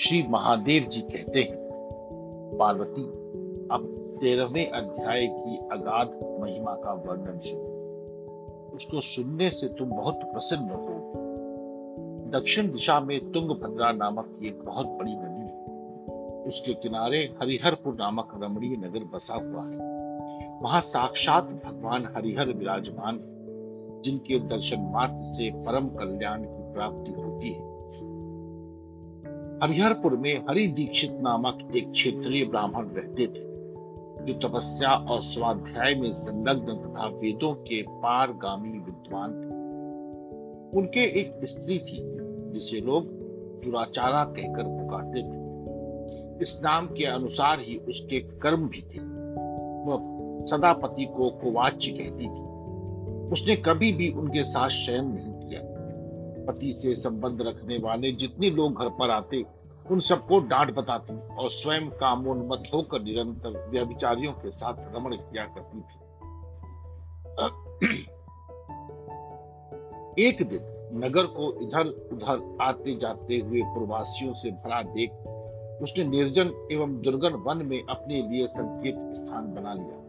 श्री महादेव जी कहते हैं, पार्वती, अब तेरहवें अध्याय की अगाध महिमा का वर्णन सुनो। उसको सुनने से तुम बहुत प्रसन्न हो। दक्षिण दिशा में तुंगभद्रा नामक एक बहुत बड़ी नदी है। उसके किनारे हरिहरपुर नामक रमणीय नगर बसा हुआ है। वहाँ साक्षात भगवान हरिहर विराजमान जिनके दर्शन मात्र से परम कल्याण की प्राप्ति होती है। हरिहरपुर में हरि दीक्षित नामक एक क्षेत्रीय ब्राह्मण रहते थे, जो तपस्या और स्वाध्याय में संलग्न तथा वेदों के पारगामी विद्वान थे। उनके एक स्त्री थी, जिसे लोग दुराचारा कहकर पुकारते थे। इस नाम के अनुसार ही उसके कर्म भी थे। वह सदा पति को कुवाच्य कहती थी। उसने कभी भी उनके साथ शयन नहीं पति से संबंध रखने वाले जितने लोग घर पर आते, उन सबको डांट बताती और स्वयं कामोन्मत होकर निरंतर व्यभिचारियों के साथ रमण किया करती थी। एक दिन नगर को इधर उधर आते जाते हुए प्रवासियों से भरा देख, उसने निर्जन एवं दुर्गन वन में अपने लिए संकेत स्थान बना लिया।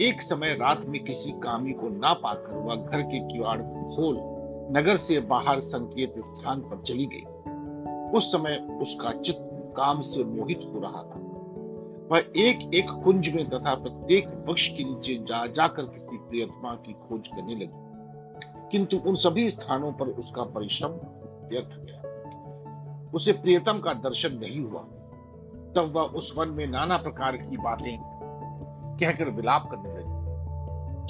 एक समय रात में किसी कामी को ना पाकर वह घर के किवाड़ खोल नगर से बाहर संकेत स्थान पर चली गई। उस समय उसका चित्त काम से मोहित हो रहा था। वह एक एक कुंज में तथा प्रत्येक वृक्ष के नीचे जा, जाकर किसी प्रियतमा की खोज करने लगी। किंतु उन सभी स्थानों पर उसका परिश्रम व्यर्थ गया। उसे प्रियतम का दर्शन नहीं हुआ। तब वह उस वन में नाना प्रकार की बातें कहकर विलाप करने लगी।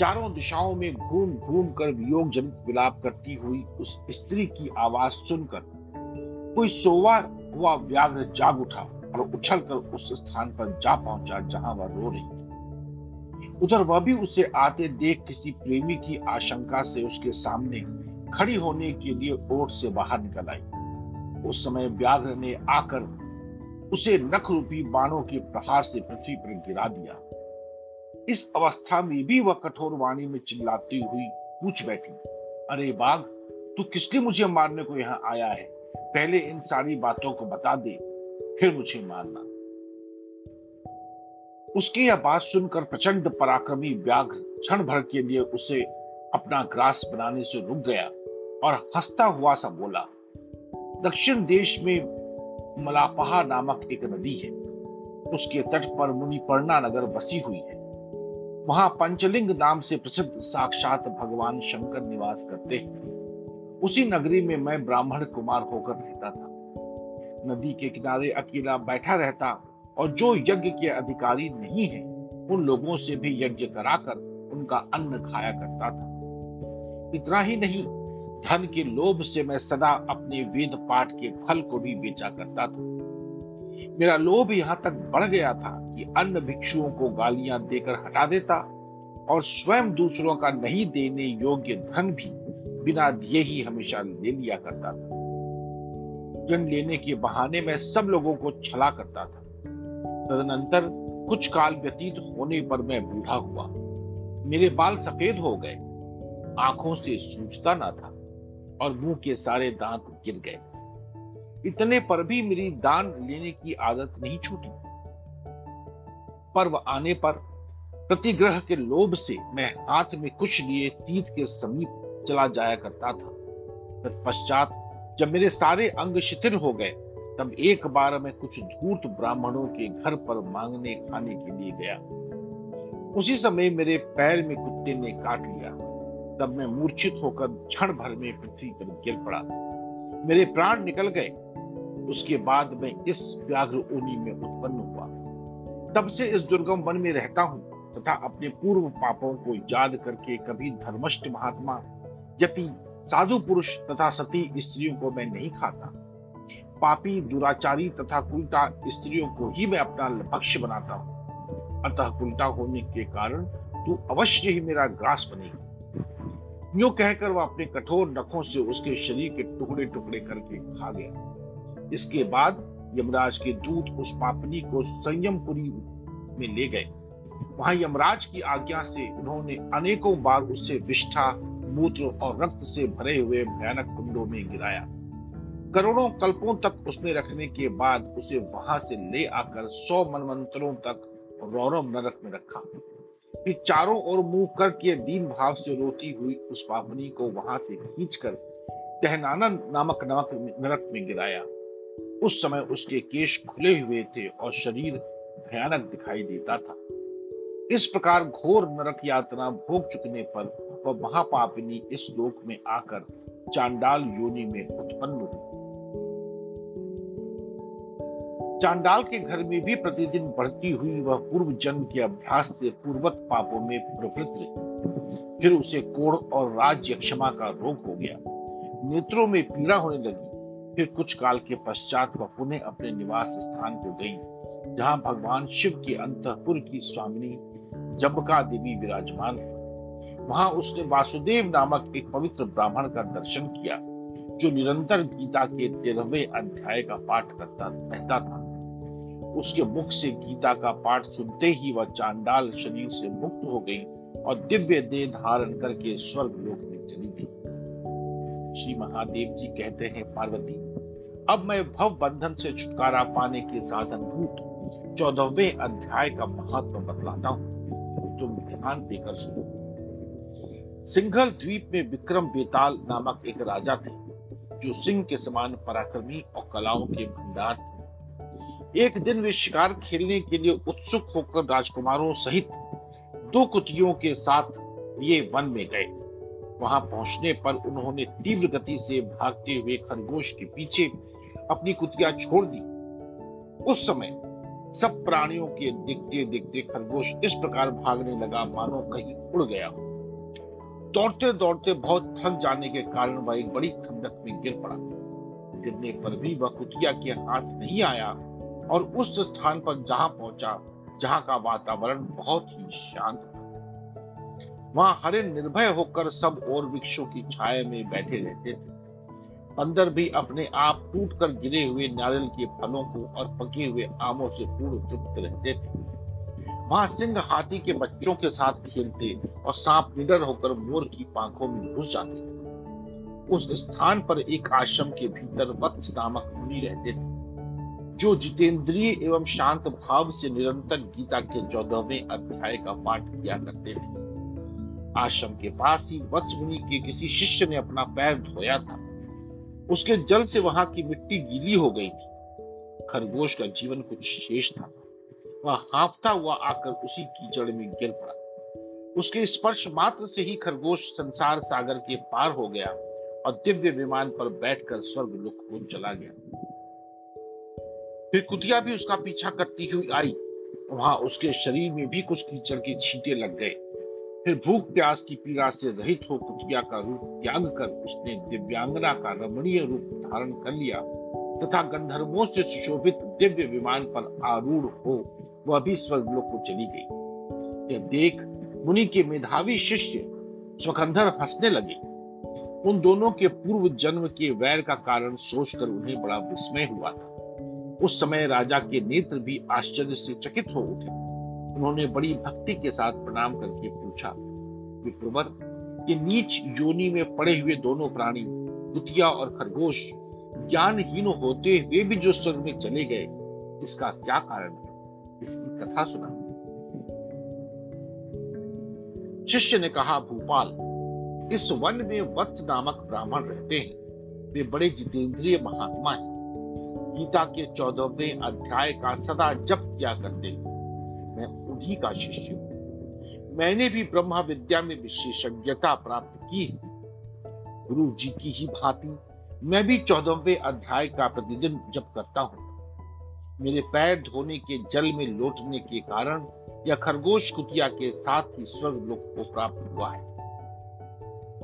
चारों दिशाओं में घूम घूम कर वियोग जनित विलाप करती हुई उस स्त्री की आवाज़ सुनकर कोई सोवा हुआ व्याघ्र जाग उठा और उछलकर उस स्थान पर जा पहुँचा जहाँ वह रो रही थी। उधर वह भी उसे आते देख किसी प्रेमी की आशंका से उसके सामने खड़ी होने के लिए ओट से बाहर निकल आई। उस समय व्याघ्र ने आकर उसे नख रूपी बाणों के प्रहार से पृथ्वी पर गिरा दिया। इस अवस्था में भी वह कठोर वाणी में चिल्लाती हुई पूछ बैठी, अरे बाघ, तू किस लिए मुझे मारने को यहाँ आया है? पहले इन सारी बातों को बता दे, फिर मुझे मारना। उसकी यह बात सुनकर प्रचंड पराक्रमी व्याघ्र क्षण भर के लिए उसे अपना ग्रास बनाने से रुक गया और हंसता हुआ सा बोला, दक्षिण देश में मलापहा नामक एक नदी है। उसके तट पर मुनिपर्णा नगर बसी हुई है। वहाँ पंचलिंग नाम से प्रसिद्ध साक्षात भगवान शंकर निवास करते हैं। उसी नगरी में मैं ब्राह्मण कुमार होकर रहता था। नदी के किनारे अकेला बैठा रहता और जो यज्ञ के अधिकारी नहीं है, उन लोगों से भी यज्ञ कराकर उनका अन्न खाया करता था। इतना ही नहीं, धन के लोभ से मैं सदा अपने वेद पाठ के फल को भी बेचा करता था। मेरा लोभ यहाँ तक बढ़ गया था कि अन्य भिक्षुओं को गालियाँ देकर हटा देता और स्वयं दूसरों का नहीं देने योग्य धन भी बिना दिए ही हमेशा ले लिया करता था। ऋण लेने के बहाने में सब लोगों को छला करता था। तदनंतर कुछ काल व्यतीत होने पर मैं बूढ़ा हुआ। मेरे बाल सफ़ेद हो गए। आँखों से सूझता ना था और मुँह के सारे दांत गिर गए। इतने पर भी मेरी दान लेने की आदत नहीं छूटी। पर्व आने पर प्रतिग्रह के लोभ से मैं हाथ में कुछ लिए तीत के समीप चला जाया करता था। तत्पश्चात जब मेरे सारे अंग शिथिल हो गए, तब एक बार मैं कुछ धूर्त ब्राह्मणों के घर पर मांगने खाने के लिए गया। उसी समय मेरे पैर में कुत्ते ने काट लिया। तब मैं मूर्छित होकर क्षण भर में पृथ्वी पर गिर पड़ा। मेरे प्राण निकल गए। उसके बाद मैं इस व्याघ्र ऊनी में उत्पन्न हुआ। तब से इस दुर्गम वन में रहता हूँ तथा अपने पूर्व पापों को याद करके कभी धर्मष्ट महात्मा यति साधु पुरुष तथा सती स्त्रियों को मैं नहीं खाता, पापी, दुराचारी तथा कुलटा स्त्रियों को ही मैं अपना भक्ष्य बनाता हूँ। अतः कुलटा होने के कारण तू अवश्य ही मेरा ग्रास बनेगी। यो कहकर वह अपने कठोर नखों से उसके शरीर के टुकड़े टुकड़े करके खा गया। इसके बाद यमराज के दूत उस पापनी को संयमपुरी में ले गए। वहाँ यमराज की आज्ञा से उन्होंने अनेकों बार उसे विष्ठा, मूत्र और रक्त से भरे हुए भयानक कुंडों में गिराया। करोड़ों कल्पों तक उसमें रखने के बाद उसे वहाँ से ले आकर सौ मनमंत्रों तक रौरव नरक में रखा। फिर चारों ओर मुँह करके दीन भाव से रोती हुई उस पापनी को वहाँ से खींचकर टहनाना नामक नमक नरक में गिराया। उस समय उसके केश खुले हुए थे और शरीर भयानक दिखाई देता था। इस प्रकार घोर नरक यात्रा भोग चुकने पर वह महापापिनी इस लोक में आकर चांडाल योनि में उत्पन्न हुई। चांडाल के घर में भी प्रतिदिन बढ़ती हुई वह पूर्व जन्म के अभ्यास से पूर्वत पापों में प्रवृत्त रही। फिर उसे कोड़ और राज्य क्षमा का रोग हो गया। नेत्रों में पीड़ा होने लगी। फिर कुछ काल के पश्चात वह पुनः अपने निवास स्थान को गई, जहाँ भगवान शिव के अंतपुर की स्वामिनी जबका देवी विराजमान थी। वहाँ उसने वासुदेव नामक एक पवित्र ब्राह्मण का दर्शन किया, जो निरंतर गीता के तेरहवे अध्याय का पाठ करता रहता था। उसके मुख से गीता का पाठ सुनते ही वह चांडाल शरीर से मुक्त हो गई और दिव्य देह धारण करके स्वर्ग लोक में श्री महादेव जी कहते हैं, पार्वती, अब मैं भव बंधन से छुटकारा पाने के साधन भूत, चौदहवें अध्याय का महत्व बतलाता हूँ। तुम ध्यान देकर सुनो। सिंघल द्वीप में विक्रम बेताल नामक एक राजा थे, जो सिंह के समान पराक्रमी और कलाओं के भंडार थे। एक दिन वे शिकार खेलने के लिए उत्सुक होकर राजकुमारों सहित दो कुतियों के साथ ये वन में गए। वहाँ पहुँचने पर उन्होंने तीव्र गति से भागते हुए खरगोश के पीछे अपनी कुतिया छोड़ दी। उस समय सब प्राणियों के देखते देखते खरगोश इस प्रकार भागने लगा, मानो कहीं उड़ गया दौड़ते दौड़ते बहुत थक जाने के कारण वह एक बड़ी खंदक में गिर पड़ा। गिरने पर भी वह कुतिया के हाथ नहीं आया और उस स्थान पर जहाँ पहुँचा, जहाँ का वातावरण बहुत ही शांत वहाँ हरिण निर्भय होकर सब और वृक्षों की छाया में बैठे रहते थे। अंदर भी अपने आप टूट कर गिरे हुए नारियल के फलों को और पके हुए आमों से पूर्ण तृप्त रहते थे। वहाँ सिंह हाथी के बच्चों के साथ खेलते और सांप निडर होकर मोर की पांखों में घुस जाते थे। उस स्थान पर एक आश्रम के भीतर वत्स नामक मुनि रहते थे, जो जितेंद्रिय एवं शांत भाव से निरंतर गीता के चौदहवें अध्याय का पाठ किया करते थे। आश्रम के पास ही वत्स मुनि के किसी शिष्य ने अपना पैर धोया था। उसके जल से वहाँ की मिट्टी गीली हो गई थी। खरगोश का जीवन कुछ शेष था। वह हाफता हुआ आकर उसी कीचड़ में गिर पड़ा। उसके स्पर्श मात्र से ही खरगोश संसार सागर के पार हो गया और दिव्य विमान पर बैठकर स्वर्ग लुक को चला गया। फिर कुतिया भी उसका पीछा करती हुई आई। वहाँ उसके शरीर में भी कुछ कीचड़ के छींटे लग गए। फिर भूख प्यास की पीड़ा से रहित हो कुतिया का रूप त्याग कर उसने दिव्यांगना का रमणीय रूप धारण कर लिया तथा गंधर्वों से सुशोभित दिव्य विमान पर आरूढ़ हो वह भी स्वर्गलोक को चली गई। यह देख मुनि के मेधावी शिष्य स्वकंधर हंसने लगे। उन दोनों के पूर्व जन्म के वैर का कारण सोचकर उन्हें बड़ा विस्मय हुआ था। उस समय राजा के नेत्र भी आश्चर्य से चकित हो उठे। उन्होंने बड़ी भक्ति के साथ प्रणाम करके पूछा विप्रवर ये नीच योनि में पड़े हुए दोनों प्राणी कुतिया और खरगोश, ज्ञानहीन होते हुए भी जो स्वर्ग में चले गए, इसका क्या कारण है? इसकी कथा सुना शिष्य ने कहा, भूपाल, इस वन में वत्स नामक ब्राह्मण रहते हैं। वे बड़े जितेंद्रिय महात्मा हैं। गीता के चौदहवें अध्याय का सदा जप किया करते मैं उन्हीं का शिष्य हूँ। मैंने भी ब्रह्म विद्या में विशेषज्ञता प्राप्त की है। गुरु जी की ही भांति मैं भी चौदहवें अध्याय का प्रतिदिन जप करता हूँ। मेरे पैर धोने के जल में लौटने के कारण यह खरगोश कुतिया के साथ ही स्वर्ग लोक को प्राप्त हुआ है।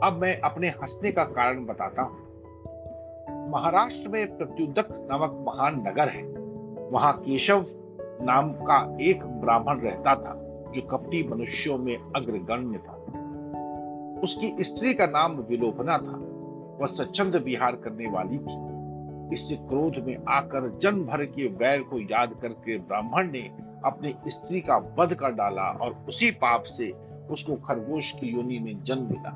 अब मैं अपने हंसने का कारण बताता हूँ। महाराष्ट्र में प्रत्युदक नामक महान नगर है। वहाँ केशव नाम का एक ब्राह्मण रहता था, जो कपटी मनुष्यों में अग्रगण्य था। उसकी स्त्री का नाम विलोपना था। वह स्वच्छंद विहार करने वाली थी। इससे क्रोध में आकर जन्म भर के वैर को याद करके ब्राह्मण ने अपनी स्त्री का वध कर डाला और उसी पाप से उसको खरगोश की योनि में जन्म मिला।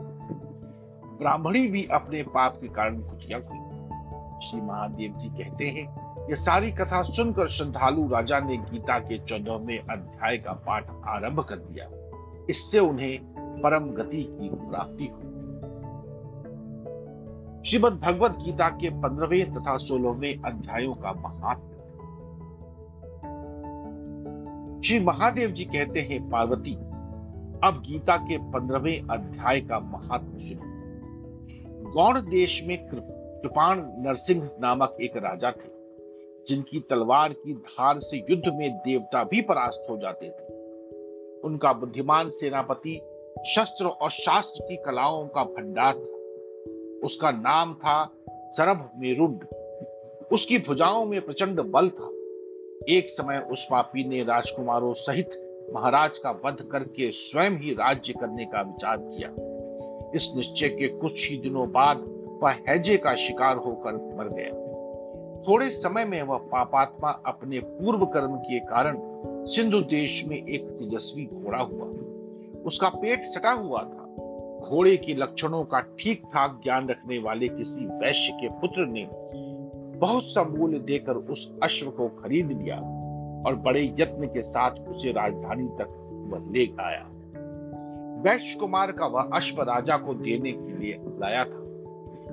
ब्राह्मणी भी अपने पाप के कारण कुटिया हुई। श्री महादेव जी कहते हैं ये सारी कथा सुनकर श्रद्धालु राजा ने गीता के चौदहवें अध्याय का पाठ आरंभ कर दिया। इससे उन्हें परम गति की प्राप्ति हुई। श्रीमद भगवत गीता के पंद्रहवें तथा सोलहवें अध्यायों का महात्म श्री महादेव जी कहते हैं, पार्वती, अब गीता के पंद्रहवें अध्याय का महात्म सुनो। गौड़ देश में कृपाण नरसिंह नामक एक राजा थे। जिनकी तलवार की धार से युद्ध में देवता भी परास्त हो जाते थे। उनका बुद्धिमान सेनापति शस्त्र और शास्त्र की कलाओं का भंडार था। उसका नाम था सरभ मेरुंड उसकी भुजाओं में प्रचंड बल था। एक समय उस पापी ने राजकुमारों सहित महाराज का वध करके स्वयं ही राज्य करने का विचार किया। इस निश्चय के कुछ ही दिनों बाद वह हैजे का शिकार होकर मर गया। थोड़े समय में वह पापात्मा अपने पूर्व कर्म के कारण सिंधु देश में एक तेजस्वी घोड़ा हुआ। उसका पेट सटा हुआ था। घोड़े के लक्षणों का ठीक ठाक ज्ञान रखने वाले किसी वैश्य के पुत्र ने बहुत सा मूल्य देकर उस अश्व को खरीद लिया और बड़े यत्न के साथ उसे राजधानी तक वह ले आया। वैश्य कुमार का वह अश्व राजा को देने के लिए लाया था।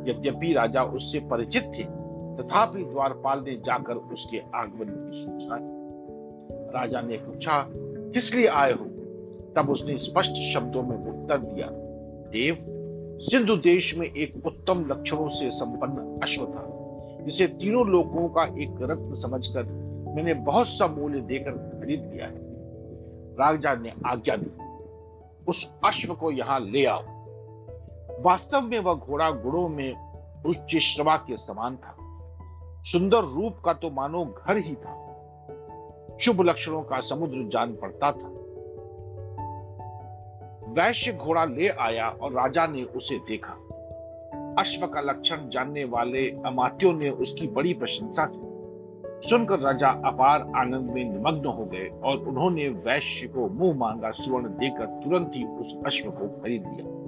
यद्यपि राजा उससे परिचित थे तथापि द्वारपाल ने जाकर उसके आगमन की सूचना राजा ने पूछा, किस लिए आए हो? तब उसने स्पष्ट शब्दों में उत्तर दिया, देव, सिंधु देश में एक उत्तम लक्षणों से संपन्न अश्व था, जिसे तीनों लोगों का एक रत्न समझकर मैंने बहुत सा मूल्य देकर खरीद लिया है। राजा ने आज्ञा दी, उस अश्व को यहाँ ले आओ। वास्तव में वह घोड़ा गुड़ों में उच्च श्रवा के समान था। सुंदर रूप का तो मानो घर ही था। शुभ लक्षणों का समुद्र जान पड़ता था। वैश्य घोड़ा ले आया और राजा ने उसे देखा। अश्व का लक्षण जानने वाले अमात्यों ने उसकी बड़ी प्रशंसा की। सुनकर राजा अपार आनंद में निमग्न हो गए और उन्होंने वैश्य को मुँह मांगा सुवर्ण देकर तुरंत ही उस अश्व को खरीद लिया।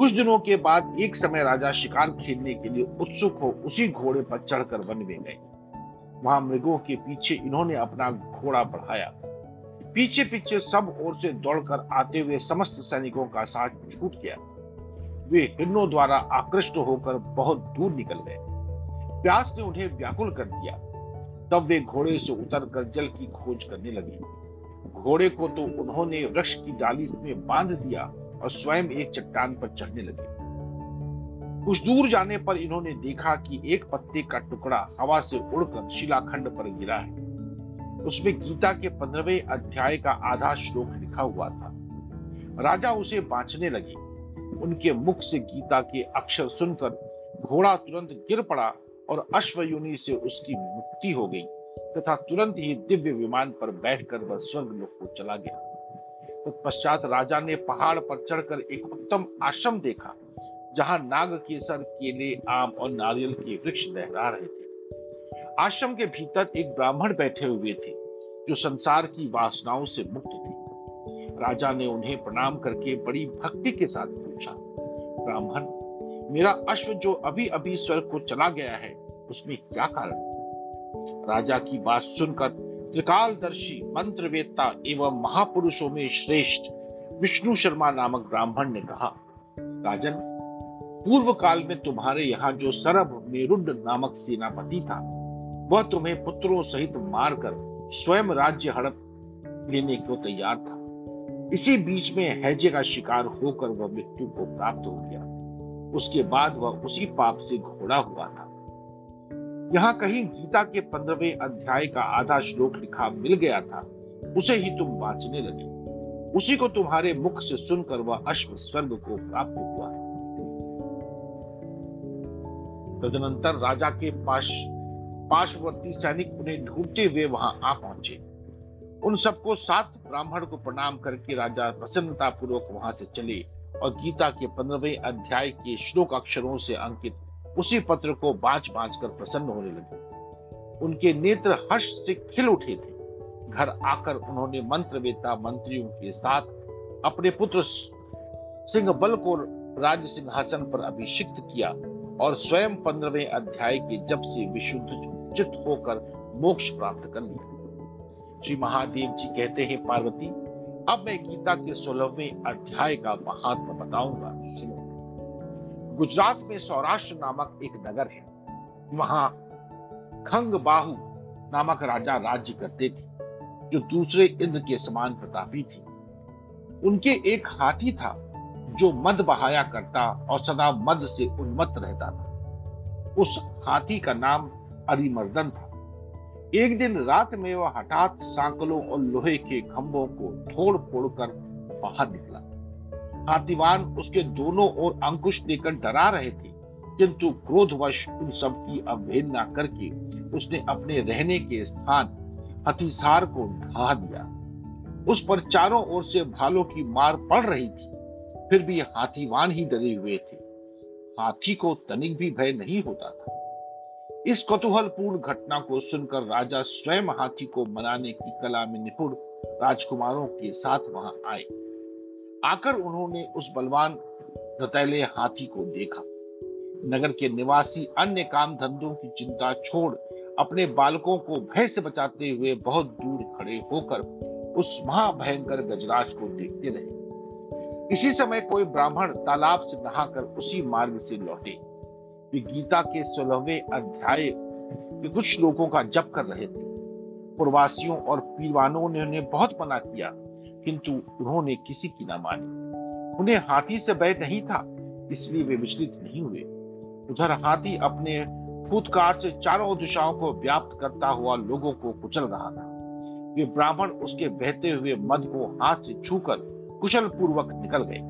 कुछ दिनों के बाद एक समय राजा शिकार खेलने के लिए उत्सुक हो उसी घोड़े पर चढ़कर वन में गए। वहाँ मृगों के पीछे इन्होंने अपना घोड़ा बढ़ाया। पीछे पीछे सब ओर से दौड़कर आते हुए समस्त सैनिकों का साथ छूट गया। वे हिरणों द्वारा आकृष्ट होकर बहुत दूर निकल गए। प्यास ने उन्हें व्याकुल कर दिया। तब वे घोड़े से उतरकर जल की खोज करने लगे। घोड़े को तो उन्होंने वृक्ष की डाली में बाँध दिया और स्वयं एक चट्टान पर चढ़ने लगे। कुछ दूर जाने पर इन्होंने देखा कि एक पत्ते का टुकड़ा हवा से उड़कर शिलाखंड पर गिरा है। उसमें गीता के पंद्रहवें अध्याय का आधा श्लोक लिखा हुआ था। राजा उसे बांचने लगे। उनके मुख से गीता के अक्षर सुनकर घोड़ा तुरंत गिर पड़ा और अश्वयुनि से उसकी मुक्ति हो गई तथा तुरंत ही दिव्य विमान पर बैठकर वह स्वर्ग लोक को चला गया। तत्पश्चात राजा ने पहाड़ पर चढ़कर एक उत्तम आश्रम देखा, जहाँ नाग केसर, केले, आम और नारियल के वृक्ष लहरा रहे थे। आश्रम के भीतर एक ब्राह्मण बैठे हुए थे, जो संसार की वासनाओं से मुक्त थे। राजा ने उन्हें प्रणाम करके बड़ी भक्ति के साथ पूछा, ब्राह्मण, मेरा अश्व जो अभी अभी स्वर्ग को चला गया है, उसमें क्या कारण? राजा की बात सुनकर त्रिकालदर्शी, मंत्रवेत्ता एवं महापुरुषों में श्रेष्ठ विष्णु शर्मा नामक ब्राह्मण ने कहा, राजन पूर्व काल में तुम्हारे यहाँ जो सरभ मेरुड नामक सेनापति था, वह तुम्हें पुत्रों सहित मारकर स्वयं राज्य हड़प लेने को तैयार था। इसी बीच में हैजे का शिकार होकर वह मृत्यु को प्राप्त हो गया। उसके बाद वह उसी पाप से घोड़ा हुआ था। यहाँ कहीं गीता के पंद्रहवें अध्याय का आधा श्लोक लिखा मिल गया था, उसे ही तुम बांचने लगे। उसी को तुम्हारे मुख से सुनकर वह अश्व स्वर्ग को प्राप्त हुआ। तदनंतर राजा के पास पार्श्ववर्ती सैनिक उन्हें ढूंढते हुए वहाँ आ पहुँचे। उन सबको सात ब्राह्मण को प्रणाम करके राजा प्रसन्नता पूर्वक वहाँ से चले और गीता के पंद्रहवें अध्याय के श्लोक अक्षरों से अंकित उसी पत्र को बांच बांच कर प्रसन्न होने लगे। उनके नेत्र हर्ष से खिल उठे थे। घर आकर उन्होंने मंत्रवेता मंत्रियों के साथ अपने पुत्र सिंह बल को राज सिंहासन पर अभिषिक्त किया और स्वयं पंद्रहवें अध्याय के जब से विशुद्ध चित होकर मोक्ष प्राप्त कर लिया। श्री महादेव जी कहते हैं, पार्वती, अब मैं गीता के सोलहवें अध्याय का महात्मा बताऊँगा सुनो गुजरात में सौराष्ट्र नामक एक नगर है। वहाँ खंग बाहु नामक राजा राज्य करते थे, जो दूसरे इंद्र के समान प्रतापी थी। उनके एक हाथी था, जो मद बहाया करता और सदा मद से उन्मत्त रहता था। उस हाथी का नाम अरिमर्दन था। एक दिन रात में वह हठात सांकलों और लोहे के खंभों को तोड़ फोड़ कर बाहर निकला। हाथीवान उसके दोनों ओर अंकुश देकर डरा रहे थे। किंतु क्रोधवश उन सब की अवहेलना करके उसने अपने रहने के स्थान हथिसार को ढहा दिया। उस पर चारों ओर से भालों की मार पड़ रही थी। फिर भी हाथीवान ही डरे हुए थे। हाथी को तनिक भी भय नहीं होता था। इस कौतूहलपूर्ण घटना को सुनकर राजा स्वयं हाथी को मनाने की कला में निपुण राजकुमारों के साथ वहाँ आए। आकर उन्होंने उस बलवान रतैले हाथी को देखा। नगर के निवासी अन्य काम धंधों की चिंता छोड़ अपने बालकों को भय से बचाते हुए बहुत दूर खड़े होकर उस महाभयंकर गजराज को देखते रहे। इसी समय कोई ब्राह्मण तालाब से नहाकर उसी मार्ग से लौटे। वे गीता के सोलहवें अध्याय के कुछ लोगों का जप कर रहे थे। प्रवासियों और पीरवानों ने उन्हें बहुत मना किया। किंतु उन्होंने किसी की ना मानी। उन्हें हाथी से भय नहीं था, इसलिए वे विचलित नहीं हुए। उधर हाथी अपने फूतकार से चारों दिशाओं को व्याप्त करता हुआ लोगों को कुचल रहा था। वे ब्राह्मण उसके बहते हुए मद को हाथ से छूकर कुशल पूर्वक निकल गए।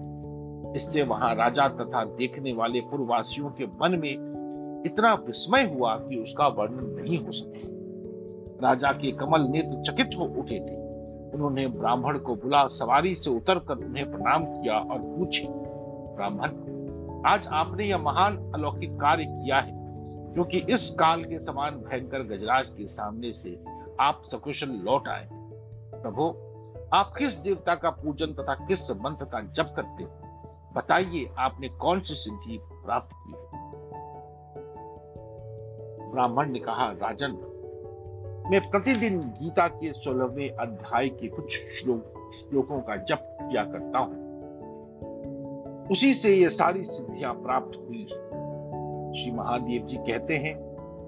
इससे वहाँ राजा तथा देखने वाले पूर्ववासियों के मन में इतना विस्मय हुआ कि उसका वर्णन नहीं हो सके। राजा के कमल नेत्र चकित हो उठे थे। उन्होंने ब्राह्मण को बुला, सवारी से उतरकर उन्हें प्रणाम किया और पूछे, ब्राह्मण, आज आपने यह महान अलौकिक कार्य किया है क्योंकि इस काल के समान भयंकर गजराज के सामने से आप सकुशल लौट आए। प्रभु, आप किस देवता का पूजन तथा किस मंत्र का जप करते हो? बताइए, आपने कौन सी सिद्धि प्राप्त की ब्राह्मण ने कहा, राजन मैं प्रतिदिन गीता के सोलहवें अध्याय के कुछ श्लोक, श्लोकों का जप किया करता हूँ। उसी से ये सारी सिद्धियाँ प्राप्त हुई। श्री महादेव जी कहते हैं,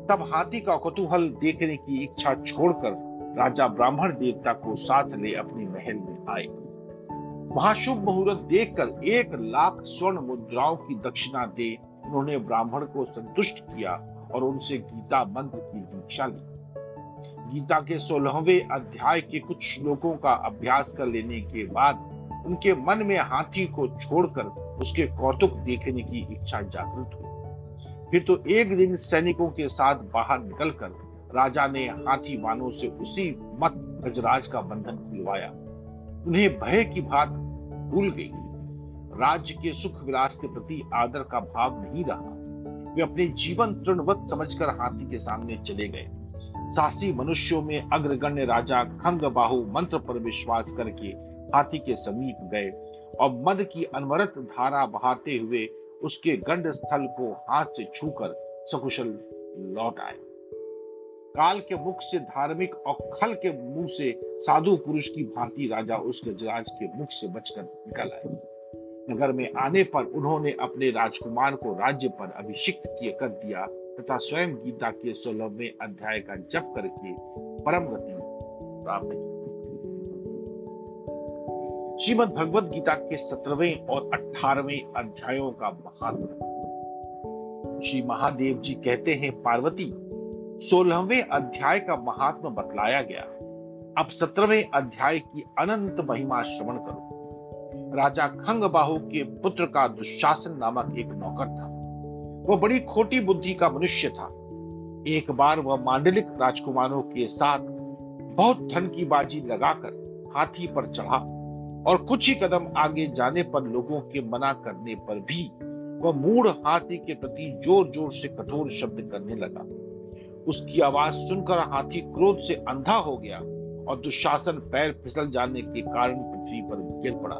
तब हाथी का कौतूहल देखने की इच्छा छोड़कर राजा ब्राह्मण देवता को साथ ले अपने महल में आए। वहाँ शुभ मुहूर्त देखकर एक लाख स्वर्ण मुद्राओं की दक्षिणा दे उन्होंने ब्राह्मण को संतुष्ट किया और उनसे गीता मंत्र की दीक्षा ली। गीता के सोलहवें अध्याय के कुछ श्लोकों का अभ्यास कर लेने के बाद उनके मन में हाथी को छोड़कर उसके कौतुक देखने की इच्छा जागृत हुई। फिर तो एक दिन सैनिकों के साथ बाहर निकलकर राजा ने हाथी वानों से उसी मत गजराज का बंधन खुलवाया। उन्हें भय की बात भूल गई। राज्य के सुख विलास के प्रति आदर का भाव नहीं रहा। वे अपने जीवन तृणवत समझकर हाथी के सामने चले गए। साहसी मनुष्यों में अग्रगण्य राजा खंग बाहु मंत्र पर विश्वास करके हाथी के समीप गए और मद की अनवरत धारा बहाते हुए उसके गंड स्थल को हाथ से छूकर सकुशल लौट आए। काल के मुख से धार्मिक और खल के मुँह से साधु पुरुष की भांति राजा उस गजराज के मुख से बचकर निकल आए। नगर में आने पर उन्होंने अपने राजकुमार को राज्य पर अभिषिक्त कर दिया तथा स्वयं गीता के सोलहवें अध्याय का जप करके परम गति प्राप्त की। श्रीमद भगवत गीता के सत्रहवें और अठारहवें अध्यायों का महात्मा श्री महादेव जी कहते हैं, पार्वती, सोलहवें अध्याय का महात्मा बतलाया गया। अब सत्रहवें अध्याय की अनंत महिमा श्रवण करो। राजा खंग बाहु के पुत्र का दुशासन नामक एक नौकर था। वह बड़ी खोटी बुद्धि का मनुष्य था। एक बार वह मांडलिक राजकुमारों के साथ बहुत धन की बाजी लगाकर हाथी पर चढ़ा और कुछ ही कदम आगे जाने पर लोगों के मना करने पर भी वह मूड हाथी के प्रति ज़ोर ज़ोर से कठोर शब्द करने लगा। उसकी आवाज़ सुनकर हाथी क्रोध से अंधा हो गया और दुशासन पैर फिसल जाने के कारण पृथ्वी पर गिर पड़ा।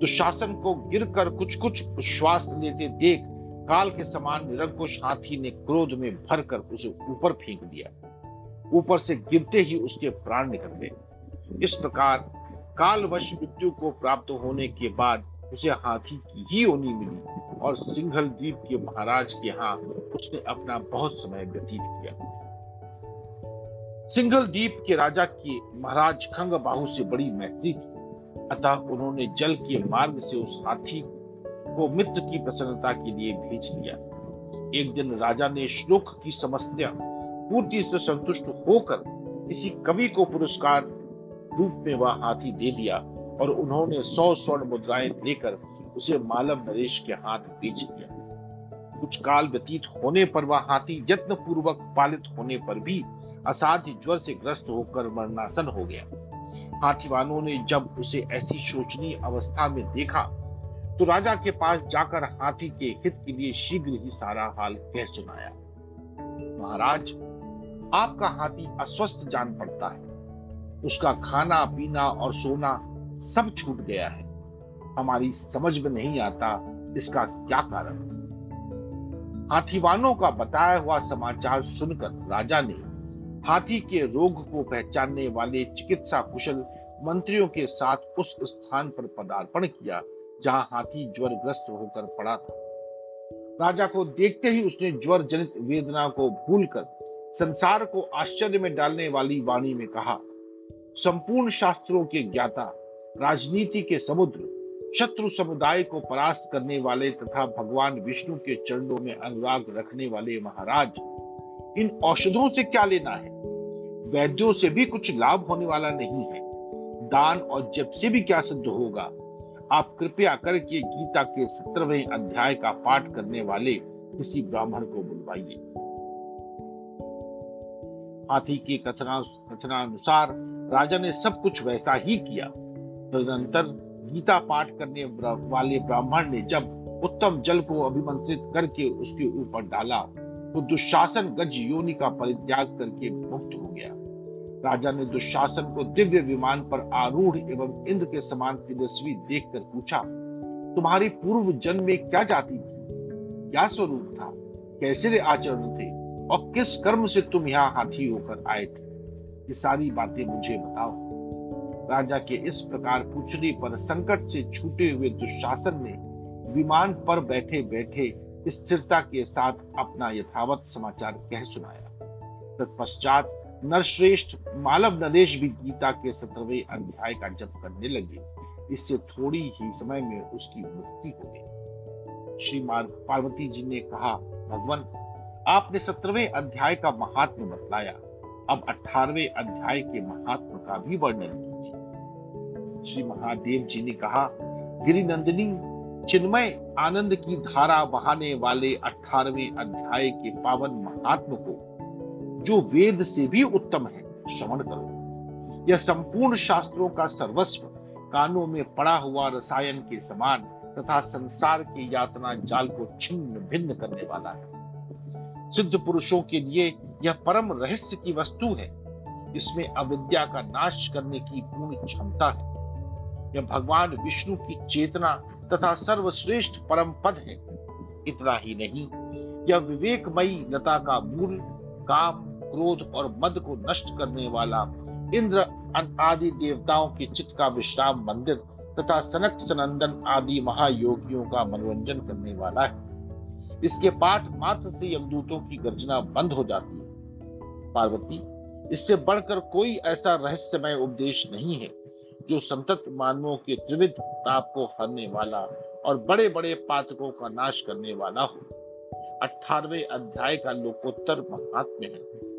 दुशासन को गिरकर कुछ कुछ श्वास लेते देख काल के समान निरंकुश हाथी ने क्रोध में भरकर उसे ऊपर फेंक दिया। ऊपर से गिरते ही उसके प्राण निकल गए। इस प्रकार कालवश मृत्यु को प्राप्त होने के बाद उसे हाथी की ही ओनी मिली और सिंघल द्वीप के महाराज के यहाँ उसने अपना बहुत समय व्यतीत किया। सिंघल द्वीप के राजा के महाराज खंग बाहू से बड़ी मैत्री थी। अतः उन्होंने जल के मार्ग से उस हाथी को मित्र की प्रसन्नता के लिए भेज दिया। एक दिन राजा ने श्लोक की समस्या पूर्ति से संतुष्ट होकर किसी कवि को पुरस्कार रूप में वह हाथी दे दिया और उन्होंने सौ स्वर्ण मुद्राएँ देकर उसे मालव नरेश के हाथ बेच दिया। कुछ काल व्यतीत होने पर वह हाथी यत्न पूर्वक पालित होने पर भी असाध्य ज्वर से ग्रस्त होकर मरणासन हो गया। हाथीवानों ने जब उसे ऐसी शोचनीय अवस्था में देखा तो राजा के पास जाकर हाथी के हित के लिए शीघ्र ही सारा हाल कह सुनाया। महाराज, आपका हाथी अस्वस्थ जान पड़ता है। उसका खाना, पीना और सोना सब छूट गया है। हमारी समझ में नहीं आता इसका क्या कारण। हाथीवानों का बताया हुआ समाचार सुनकर राजा ने हाथी के रोग को पहचानने वाले चिकित्सा कुशल मंत्रियों के साथ उस स्थान पर पदार्पण किया जहाँ हाथी ज्वर ग्रस्त होकर पड़ा था। राजा को देखते ही उसने ज्वर जनित वेदना को भूलकर संसार को आश्चर्य में डालने वाली वाणी में कहा, संपूर्ण शास्त्रों के ज्ञाता, राजनीति के समुद्र, शत्रु समुदाय को परास्त करने वाले तथा भगवान विष्णु के चरणों में अनुराग रखने वाले महाराज, इन औषधों से क्या लेना है? वैद्यों से भी कुछ लाभ होने वाला नहीं है। दान और जब से भी क्या सिद्ध होगा? आप कृपया करके गीता के सत्रहवें अध्याय का पाठ करने वाले किसी ब्राह्मण को बुलवाइए। हाथी के कथना, कथनानुसार राजा ने सब कुछ वैसा ही किया। तदनंतर गीता पाठ करने वाले ब्राह्मण ने जब उत्तम जल को अभिमंत्रित करके उसके ऊपर डाला तो दुशासन गज योनि का परित्याग करके मुक्त हो राजा ने दुशासन को दिव्य विमान पर आरूढ़ एवं इंद्र के समान तेजस्वी देखकर पूछा, तुम्हारी पूर्व जन्म में क्या जाति थी? क्या स्वरूप था? कैसे आचरण थे? और किस कर्म से तुम यहाँ हाथी होकर आए थे? ये सारी बातें मुझे बताओ। राजा के इस प्रकार पूछने पर संकट से छूटे हुए दुशासन ने विमान पर बैठे बैठे स्थिरता के साथ अपना यथावत समाचार कह सुनाया। तत्पश्चात नरश्रेष्ठ मालव नरेश भी गीता के सत्रहवें अध्याय का जप करने लगे। इससे थोड़ी ही समय में उसकी मुक्ति हो गई। श्री पार्वती जी ने कहा, भगवान, आपने सत्रहवें अध्याय का महात्म बतलाया। अब अठारवे अध्याय के महात्म का भी वर्णन कीजिए। श्री महादेव जी ने कहा, गिरिनंदिनी, चिन्मय आनंद की धारा बहाने वाले अठारवे अध्याय के पावन महात्म को जो वेद से भी उत्तम है, श्रवण करो। यह संपूर्ण शास्त्रों का सर्वस्व कानों में पड़ा हुआ रसायन के समान तथा संसार की यातना जाल को छिन्न भिन्न करने वाला है। सिद्ध पुरुषों के लिए यह परम रहस्य की वस्तु है। इसमें अविद्या का नाश करने की पूर्ण क्षमता है। यह भगवान विष्णु की चेतना तथा सर्वश्रेष्ठ परम पद है। इतना ही नहीं, यह विवेकमयी लता का मूल, काम क्रोध और मद को नष्ट करने वाला इंद्र आदि देवताओं के चित्त का विश्राम मंदिर तथा सनक सनंदन आदि महायोगियों का मनोरंजन करने वाला है। इसके पाठ मात्र से यमदूतों की गर्जना बंद हो जाती है। पार्वती, इससे बढ़कर कोई ऐसा रहस्यमय उपदेश नहीं है जो संतत मानवों के त्रिविध ताप को हरने वाला और बड़े बड़े पातकों का नाश करने वाला हो। अठारवे अध्याय का लोकोत्तर महात्म्य है।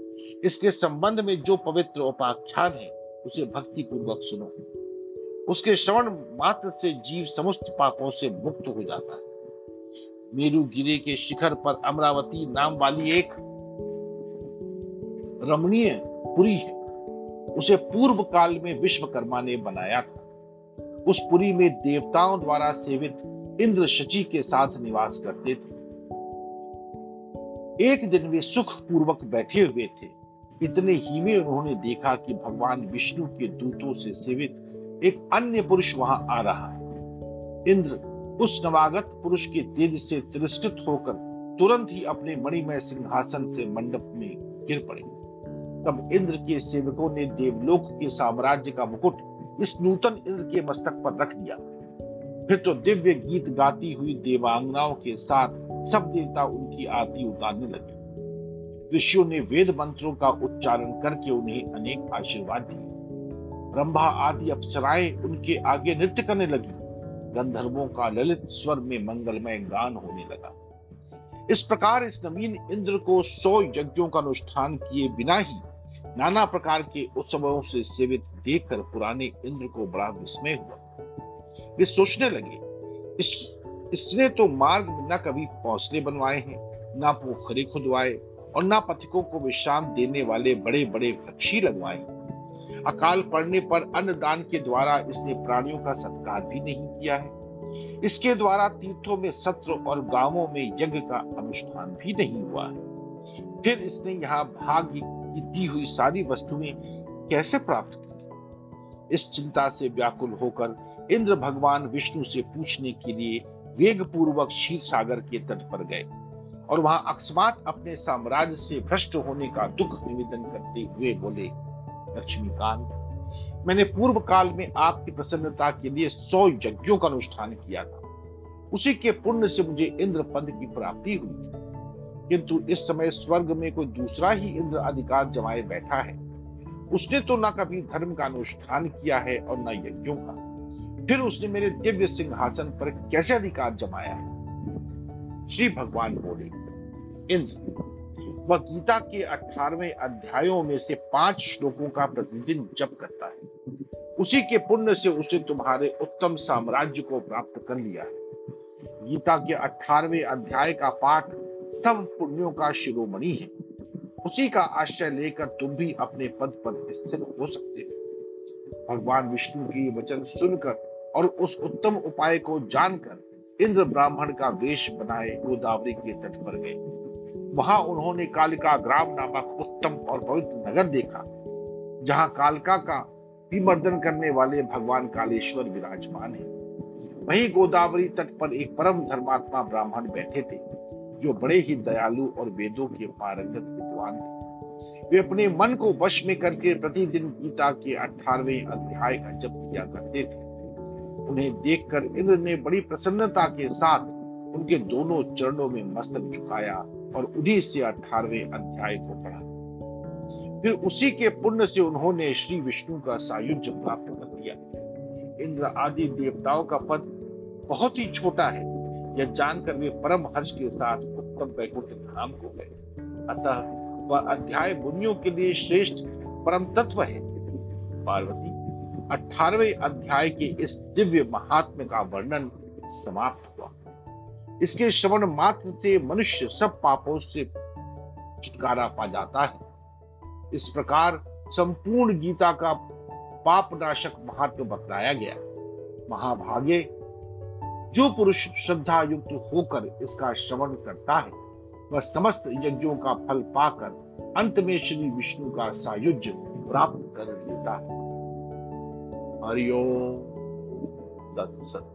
इसके संबंध में जो पवित्र उपाख्यान है, उसे भक्ति पूर्वक सुनो। उसके श्रवण मात्र से जीव समस्त पापों से मुक्त हो जाता है। मेरू गिरे के शिखर पर अमरावती नाम वाली एक रमणीय पुरी है। उसे पूर्व काल में विश्वकर्मा ने बनाया था। उस पुरी में देवताओं द्वारा सेवित इंद्र शची के साथ निवास करते थे। एक दिन वे सुख पूर्वक बैठे हुए थे। इतने ही में उन्होंने देखा कि भगवान विष्णु के दूतों से सेवित एक अन्य पुरुष वहाँ आ रहा है। इंद्र उस नवागत पुरुष के तेज से तिरस्कृत होकर तुरंत ही अपने मणिमय सिंहासन से मंडप में गिर पड़े। तब इंद्र के सेवकों ने देवलोक के साम्राज्य का मुकुट इस नूतन इंद्र के मस्तक पर रख दिया। फिर तो दिव्य गीत गाती हुई देवांगनाओं के साथ सब देवता उनकी आरती उतारने लगे। ऋषियों ने वेद मंत्रों का उच्चारण करके उन्हें अनेक आशीर्वाद दिए। ब्रह्मा आदि अप्सराएँ उनके आगे नृत्य करने लगी। गंधर्वों का ललित स्वर में मंगलमय गान होने लगा। इस प्रकार इस नवीन इंद्र को सौ यज्ञों का अनुष्ठान किए बिना ही नाना प्रकार के उत्सवों से सेवित देखकर पुराने इंद्र को बड़ा विस्मय हुआ। वे सोचने लगे, इस, इसने तो मार्ग न कभी हौसले बनवाए हैं, ना पोखरे खुदवाए और ना पथिकों को विश्राम देने वाले बड़े बड़े वृक्षी लगवाए। अकाल पड़ने पर अन्नदान के द्वारा इसने प्राणियों का सत्कार भी नहीं किया है। इसके द्वारा तीर्थों में सत्र और गाँवों में यज्ञ का अनुष्ठान भी नहीं हुआ है। फिर इसने यहाँ भाग्य की दी हुई सारी वस्तुएँ कैसे प्राप्त की? इस चिंता से व्याकुल होकर इंद्र भगवान विष्णु से पूछने के लिए वेग पूर्वक क्षीर सागर के तट पर गए और वहाँ अकस्मात अपने साम्राज्य से भ्रष्ट होने का दुख निवेदन करते हुए बोले, लक्ष्मीकांत, मैंने पूर्व काल में आपकी प्रसन्नता के लिए सौ यज्ञों का अनुष्ठान किया था। उसी के पुण्य से मुझे इंद्र पद की प्राप्ति हुई। किंतु इस समय स्वर्ग में कोई दूसरा ही इंद्र अधिकार जमाए बैठा है। उसने तो ना कभी धर्म का अनुष्ठान किया है और न यज्ञों का। फिर उसने मेरे दिव्य सिंहासन पर कैसे अधिकार जमाया? श्री भगवान बोले, इंद्र, वह गीता के अठारहवें अध्यायों में से पाँच श्लोकों का प्रतिदिन जप करता है। उसी के पुण्य से उसने तुम्हारे उत्तम साम्राज्य को प्राप्त कर लिया है। गीता के अठारहवें अध्याय का पाठ सब पुण्यों का शिरोमणि है। उसी का आश्रय लेकर तुम भी अपने पद पर स्थिर हो सकते हो। भगवान विष्णु के वचन सुनकर और उस उत्तम उपाय को जानकर इंद्र ब्राह्मण का वेश बनाए गोदावरी के तट पर गए। वहाँ उन्होंने कालिका ग्राम नामक उत्तम और पवित्र नगर देखा, जहाँ कालिका का विमर्दन करने वाले भगवान कालेश्वर विराजमान है। वही गोदावरी तट पर एक परम धर्मात्मा ब्राह्मण बैठे थे, जो बड़े ही दयालु और वेदों के पारंगत विद्वान थे। वे अपने मन को वश में करके प्रतिदिन गीता के अठारहवें अध्याय का जप किया करते थे। उन्हें देखकर इंद्र ने बड़ी प्रसन्नता के साथ उनके दोनों चरणों में मस्तक झुकाया और उन्हीं से अठारवे अध्याय को पढ़ा। फिर उसी के पुण्य से उन्होंने श्री विष्णु का सायुज्य प्राप्त कर लिया। इंद्र आदि देवताओं का पद बहुत ही छोटा है, यह जानकर वे परम हर्ष के साथ उत्तम वैकुंठ धाम को गए। अतः वह अध्याय मुनियों के लिए श्रेष्ठ परम तत्व है। पार्वती अठारवे अध्याय के इस दिव्य महात्म का वर्णन समाप्त हुआ। इसके श्रवण मात्र से मनुष्य सब पापों से छुटकारा पा जाता है। इस प्रकार संपूर्ण गीता का पाप नाशक महत्व बतलाया गया। महाभाग्य जो पुरुष श्रद्धा युक्त होकर इसका श्रवण करता है, वह समस्त यज्ञों का फल पाकर अंत में श्री विष्णु का सायुज्य प्राप्त कर लेता है। हरिओम तत्सत।